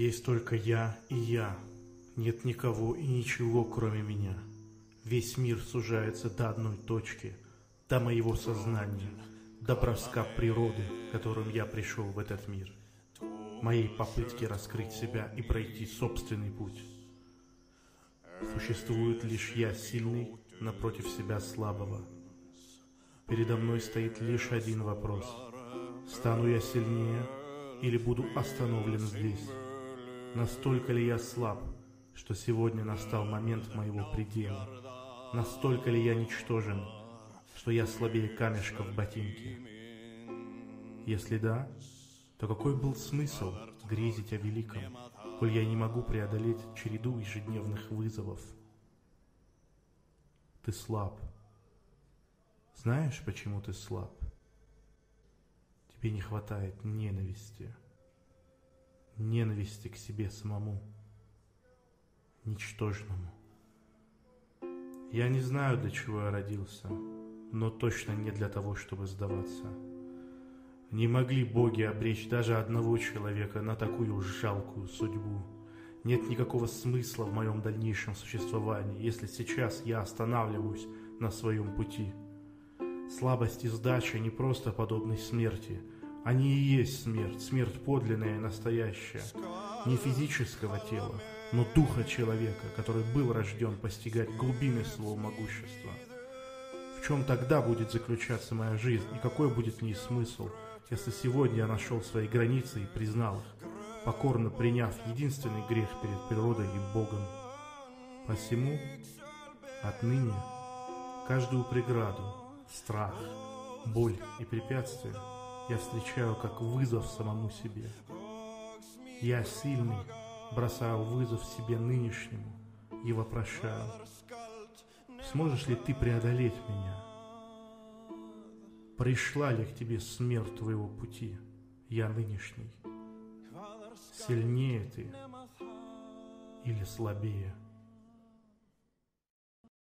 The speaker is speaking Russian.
Есть только я и я. Нет никого и ничего, кроме меня. Весь мир сужается до одной точки, до моего сознания, до броска природы, которым я пришел в этот мир. Моей попытки раскрыть себя и пройти собственный путь. Существует лишь я сильный напротив себя слабого. Передо мной стоит лишь один вопрос. Стану я сильнее или буду остановлен здесь? Настолько ли я слаб, что сегодня настал момент моего предела? Настолько ли я ничтожен, что я слабее камешка в ботинке? Если да, то какой был смысл грезить о великом, коль я не могу преодолеть череду ежедневных вызовов? Ты слаб. Знаешь, почему ты слаб? Тебе не хватает ненависти ненависти к себе самому, ничтожному. Я не знаю, для чего я родился, но точно не для того, чтобы сдаваться. Не могли боги обречь даже одного человека на такую жалкую судьбу. Нет никакого смысла в моем дальнейшем существовании, если сейчас я останавливаюсь на своем пути. Слабость и сдача не просто подобны смерти – они и есть смерть, смерть подлинная и настоящая. Не физического тела, но духа человека, который был рожден постигать глубины своего могущества. В чем тогда будет заключаться моя жизнь и какой будет в ней смысл, если сегодня я нашел свои границы и признал их, покорно приняв единственный грех перед природой и Богом. Посему отныне каждую преграду, страх, боль и препятствие – я встречаю как вызов самому себе. Я сильный, бросаю вызов себе нынешнему и вопрошаю, сможешь ли ты преодолеть меня? Пришла ли к тебе смерть твоего пути, я нынешний? Сильнее ты или слабее?